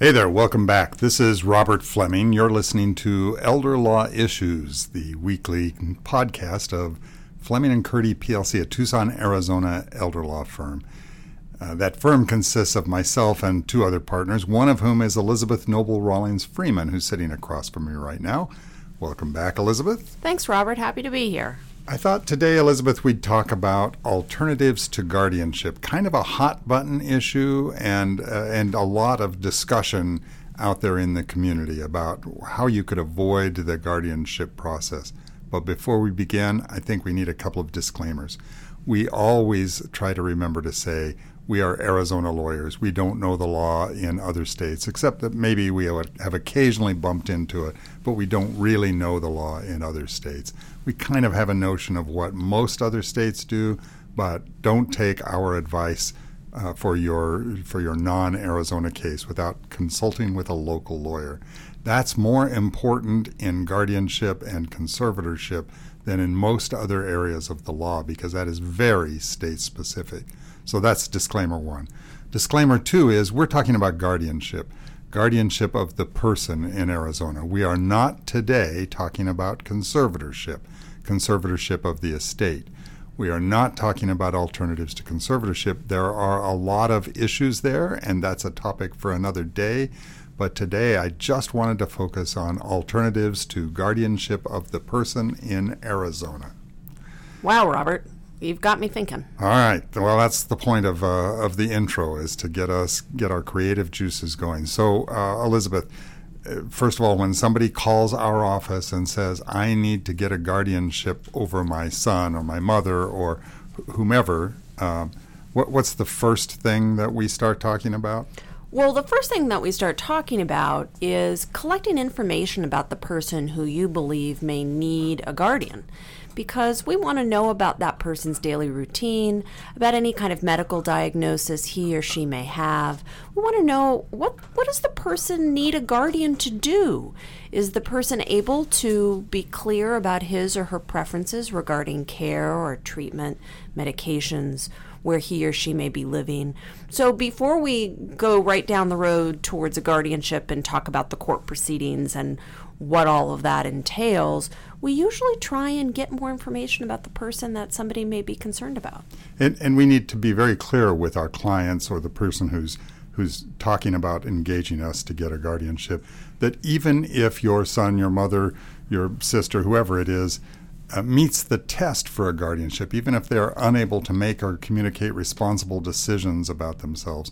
Hey there, welcome back. This is Robert Fleming. You're listening to Elder Law Issues, the weekly podcast of Fleming and Curti PLC, a Tucson, Arizona elder law firm. Uh, that firm consists of myself and two other partners, one of whom is Elizabeth Noble Rawlings Freeman, who's sitting across from me right now. Welcome back, Elizabeth. Thanks, Robert. Happy to be here. I thought today, Elizabeth, we'd talk about alternatives to guardianship, kind of a hot button issue, and uh, and a lot of discussion out there in the community about how you could avoid the guardianship process. But before we begin, I think we need a couple of disclaimers. We always try to remember to say we are Arizona lawyers. We don't know the law in other states, except that maybe we have occasionally bumped into it, but we don't really know the law in other states. We kind of have a notion of what most other states do, but don't take our advice uh, for your for your non-Arizona case without consulting with a local lawyer. That's more important in guardianship and conservatorship than in most other areas of the law because that is very state specific. So that's disclaimer one. Disclaimer two is we're talking about guardianship, guardianship of the person in Arizona. We are not today talking about conservatorship, conservatorship of the estate. We are not talking about alternatives to conservatorship. There are a lot of issues there, and that's a topic for another day. But today I just wanted to focus on alternatives to guardianship of the person in Arizona. Wow, Robert. You've got me thinking. All right. Well, that's the point of uh, of the intro is to get us get our creative juices going. So, uh, Elizabeth, uh, first of all, when somebody calls our office and says, "I need to get a guardianship over my son or my mother or whomever," um, what, what's the first thing that we start talking about? Well, the first thing that we start talking about is collecting information about the person who you believe may need a guardian because we want to know about that person's daily routine, about any kind of medical diagnosis he or she may have. We want to know what what does the person need a guardian to do? Is the person able to be clear about his or her preferences regarding care or treatment, medications, where he or she may be living. So before we go right down the road towards a guardianship and talk about the court proceedings and what all of that entails, we usually try and get more information about the person that somebody may be concerned about. And, and we need to be very clear with our clients or the person who's who's talking about engaging us to get a guardianship that even if your son, your mother, your sister, whoever it is, uh, meets the test for a guardianship, even if they're unable to make or communicate responsible decisions about themselves,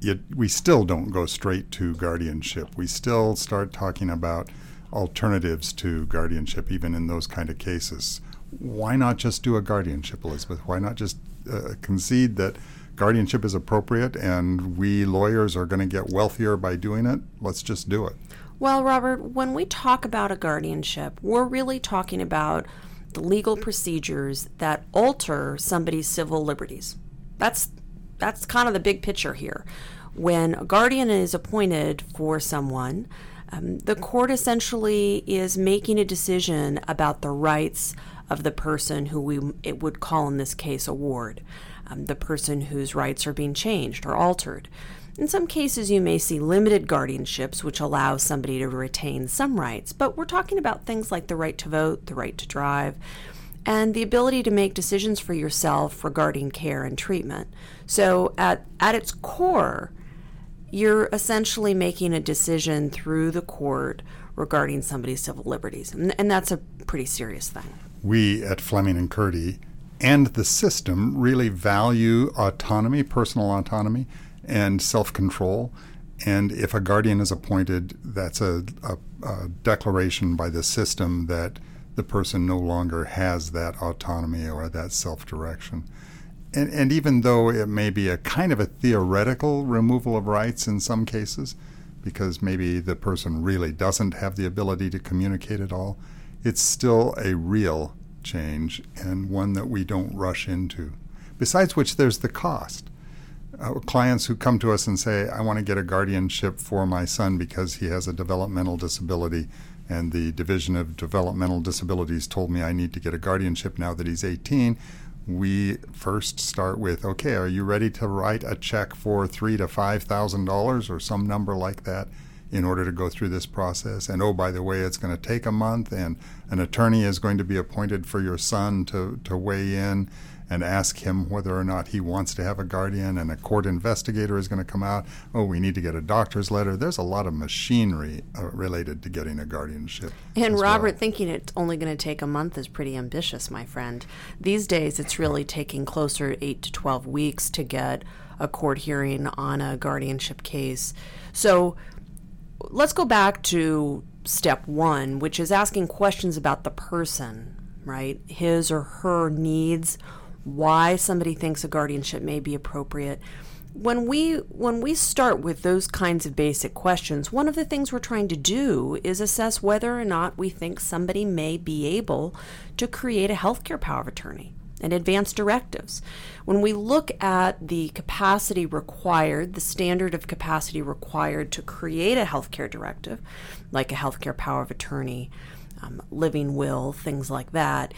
yet we still don't go straight to guardianship. We still start talking about alternatives to guardianship, even in those kind of cases. Why not just do a guardianship, Elizabeth? Why not just uh, concede that guardianship is appropriate and we lawyers are going to get wealthier by doing it? Let's just do it. Well, Robert, when we talk about a guardianship, we're really talking about the legal procedures that alter somebody's civil liberties. That's that's kind of the big picture here. When a guardian is appointed for someone, um, the court essentially is making a decision about the rights of the person who we it would call in this case a ward, um, the person whose rights are being changed or altered. In some cases, you may see limited guardianships, which allow somebody to retain some rights, but we're talking about things like the right to vote, the right to drive, and the ability to make decisions for yourself regarding care and treatment. So, at, at its core, you're essentially making a decision through the court regarding somebody's civil liberties. And, and that's a pretty serious thing. We at Fleming and Curti and the system really value autonomy, personal autonomy, and self control. And if a guardian is appointed, that's a, a, a, declaration by the system that the person no longer has that autonomy or that self direction and, and even though it may be a kind of a theoretical removal of rights in some cases, because maybe the person really doesn't have the ability to communicate at all, it's still a real change and one that we don't rush into. Besides which, there's the cost. Uh, clients who come to us and say, I want to get a guardianship for my son because he has a developmental disability, and the Division of Developmental Disabilities told me I need to get a guardianship now that he's 18 we first start with okay, are you ready to write a check for three to five thousand dollars or some number like that in order to go through this process? And oh, by the way, it's going to take a month, and an attorney is going to be appointed for your son to, to weigh in and ask him whether or not he wants to have a guardian, and a court investigator is going to come out. Oh, we need to get a doctor's letter. There's a lot of machinery uh, related to getting a guardianship. And Robert, well. thinking it's only going to take a month is pretty ambitious, my friend. These days, it's really taking closer eight to 12 weeks to get a court hearing on a guardianship case. So let's go back to step one, which is asking questions about the person, right? His or her needs why somebody thinks a guardianship may be appropriate. When we when we start with those kinds of basic questions, one of the things we're trying to do is assess whether or not we think somebody may be able to create a healthcare power of attorney and advance directives. When we look at the capacity required, the standard of capacity required to create a healthcare directive, like a healthcare power of attorney, um, living will, things like that,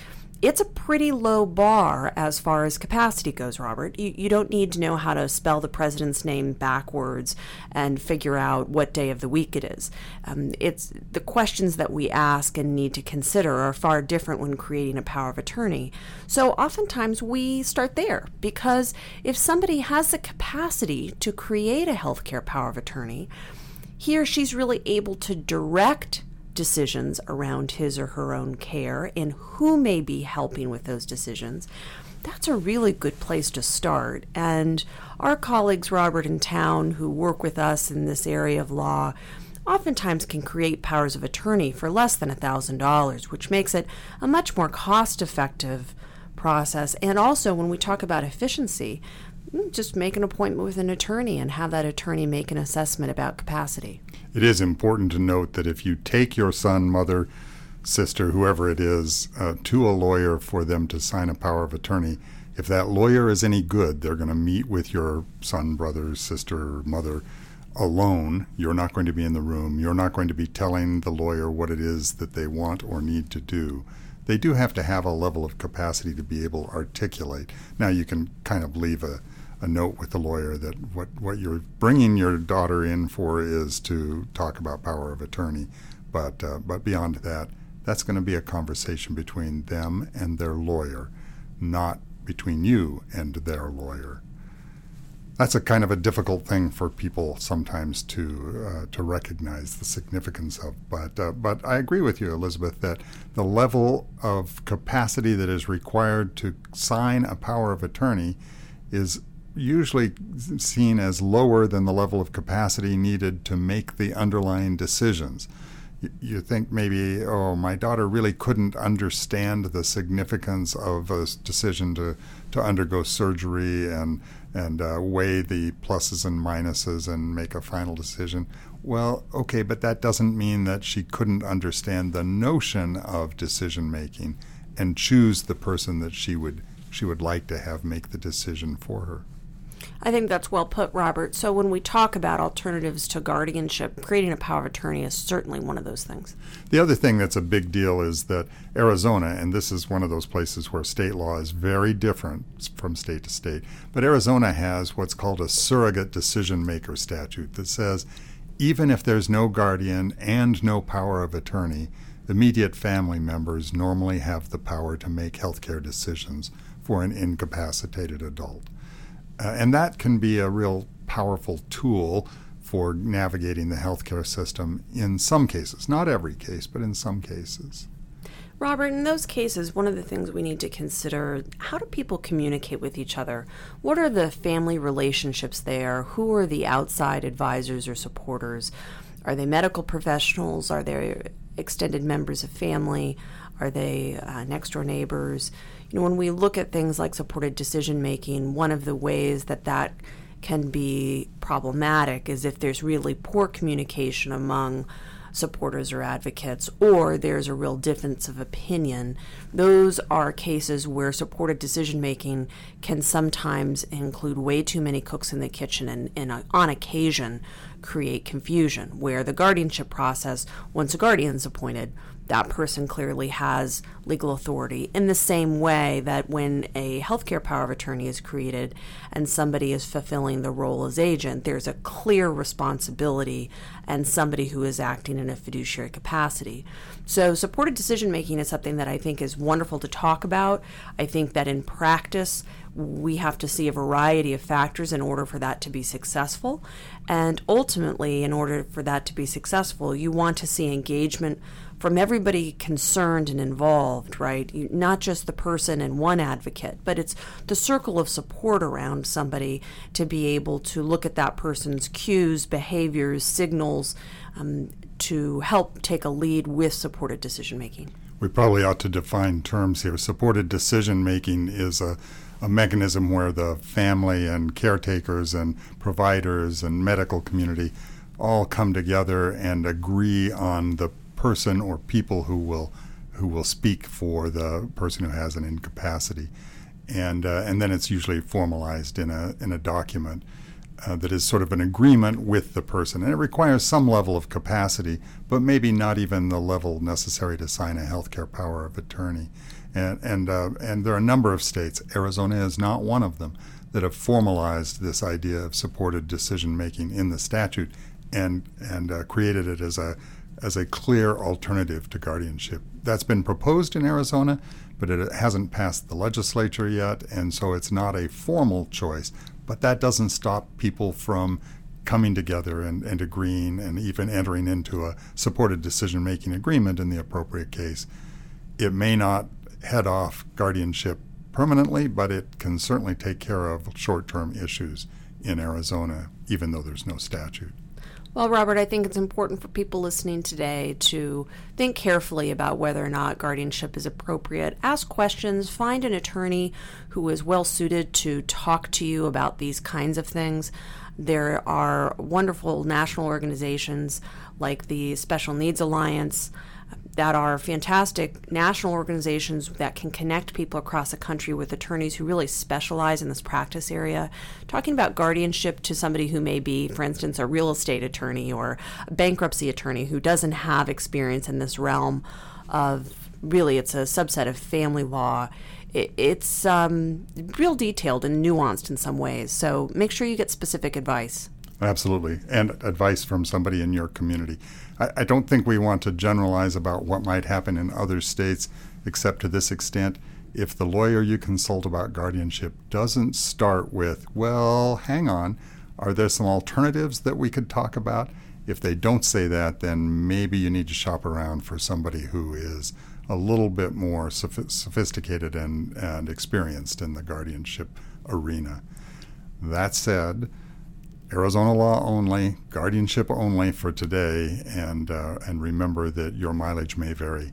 it's a pretty low bar as far as capacity goes, Robert. You, you don't need to know how to spell the president's name backwards and figure out what day of the week it is. Um, it's the questions that we ask and need to consider are far different when creating a power of attorney. So oftentimes we start there because if somebody has the capacity to create a healthcare power of attorney, he or she's really able to direct decisions around his or her own care and who may be helping with those decisions, that's a really good place to start. And our colleagues, Robert and Town, who work with us in this area of law, oftentimes can create powers of attorney for less than $1,000, which makes it a much more cost effective process. And also, when we talk about efficiency, just make an appointment with an attorney and have that attorney make an assessment about capacity it is important to note that if you take your son, mother, sister, whoever it is, uh, to a lawyer for them to sign a power of attorney, if that lawyer is any good, they're going to meet with your son, brother, sister, mother alone. You're not going to be in the room. You're not going to be telling the lawyer what it is that they want or need to do. They do have to have a level of capacity to be able to articulate. Now, you can kind of leave a a note with the lawyer that what, what you're bringing your daughter in for is to talk about power of attorney. But, uh, but beyond that, that's going to be a conversation between them and their lawyer, not between you and their lawyer. That's a kind of a difficult thing for people sometimes to uh, to recognize the significance of. But uh, but I agree with you, Elizabeth, that the level of capacity that is required to sign a power of attorney is usually seen as lower than the level of capacity needed to make the underlying decisions. You, think maybe, oh, my daughter really couldn't understand the significance of a decision to, to undergo surgery and and uh, weigh the pluses and minuses and make a final decision. Well, okay, but that doesn't mean that she couldn't understand the notion of decision making and choose the person that she would she would like to have make the decision for her. I think that's well put, Robert. So when we talk about alternatives to guardianship, creating a power of attorney is certainly one of those things. The other thing that's a big deal is that Arizona, and this is one of those places where state law is very different from state to state, but Arizona has what's called a surrogate decision maker statute that says even if there's no guardian and no power of attorney, immediate family members normally have the power to make healthcare decisions for an incapacitated adult. Uh, and that can be a real powerful tool for navigating the healthcare system in some cases. Not every case, but in some cases. Robert, in those cases, one of the things we need to consider how do people communicate with each other? What are the family relationships there? Who are the outside advisors or supporters? Are they medical professionals? Are they extended members of family? Are they uh, next door neighbors? You know, when we look at things like supported decision making, one of the ways that that can be problematic is if there's really poor communication among supporters or advocates, or there's a real difference of opinion. Those are cases where supported decision making can sometimes include way too many cooks in the kitchen and, and uh, on occasion create confusion. Where the guardianship process, once a guardian is appointed, that person clearly has legal authority in the same way that when a healthcare power of attorney is created and somebody is fulfilling the role as agent, there's a clear responsibility and somebody who is acting in a fiduciary capacity. So, supported decision making is something that I think is wonderful to talk about. I think that in practice, we have to see a variety of factors in order for that to be successful. And ultimately, in order for that to be successful, you want to see engagement from everybody concerned and involved, right? You, not just the person and one advocate, but it's the circle of support around somebody to be able to look at that person's cues, behaviors, signals um, to help take a lead with supported decision making. We probably ought to define terms here. Supported decision making is a a mechanism where the family and caretakers and providers and medical community all come together and agree on the person or people who will who will speak for the person who has an incapacity, and uh, and then it's usually formalized in a in a document uh, that is sort of an agreement with the person, and it requires some level of capacity, but maybe not even the level necessary to sign a healthcare power of attorney, and and uh, and there are a number of states. Arizona is not one of them that have formalized this idea of supported decision making in the statute and and uh, created it as a as a clear alternative to guardianship. That's been proposed in Arizona, but it hasn't passed the legislature yet, and so it's not a formal choice. But that doesn't stop people from coming together and, and agreeing and even entering into a supported decision making agreement in the appropriate case. It may not head off guardianship permanently, but it can certainly take care of short term issues in Arizona, even though there's no statute. Well, Robert, I think it's important for people listening today to think carefully about whether or not guardianship is appropriate. Ask questions, find an attorney who is well suited to talk to you about these kinds of things. There are wonderful national organizations like the Special Needs Alliance that are fantastic national organizations that can connect people across the country with attorneys who really specialize in this practice area. Talking about guardianship to somebody who may be, for instance, a real estate attorney or a bankruptcy attorney who doesn't have experience in this realm of really, it's a subset of family law. it's um, real detailed and nuanced in some ways. So make sure you get specific advice. Absolutely. And advice from somebody in your community. I, I don't think we want to generalize about what might happen in other states, except to this extent. If the lawyer you consult about guardianship doesn't start with, well, hang on, are there some alternatives that we could talk about? If they don't say that, then maybe you need to shop around for somebody who is a little bit more sophisticated and, and experienced in the guardianship arena. That said, Arizona law only, guardianship only for today, and, uh, and remember that your mileage may vary.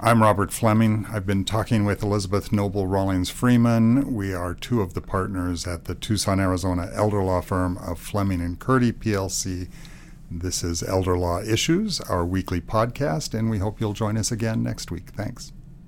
I'm Robert Fleming. I've been talking with Elizabeth Noble Rawlings Freeman. We are two of the partners at the Tucson, Arizona elder law firm of Fleming and Curti PLC. This is Elder Law Issues, our weekly podcast, and we hope you'll join us again next week. Thanks.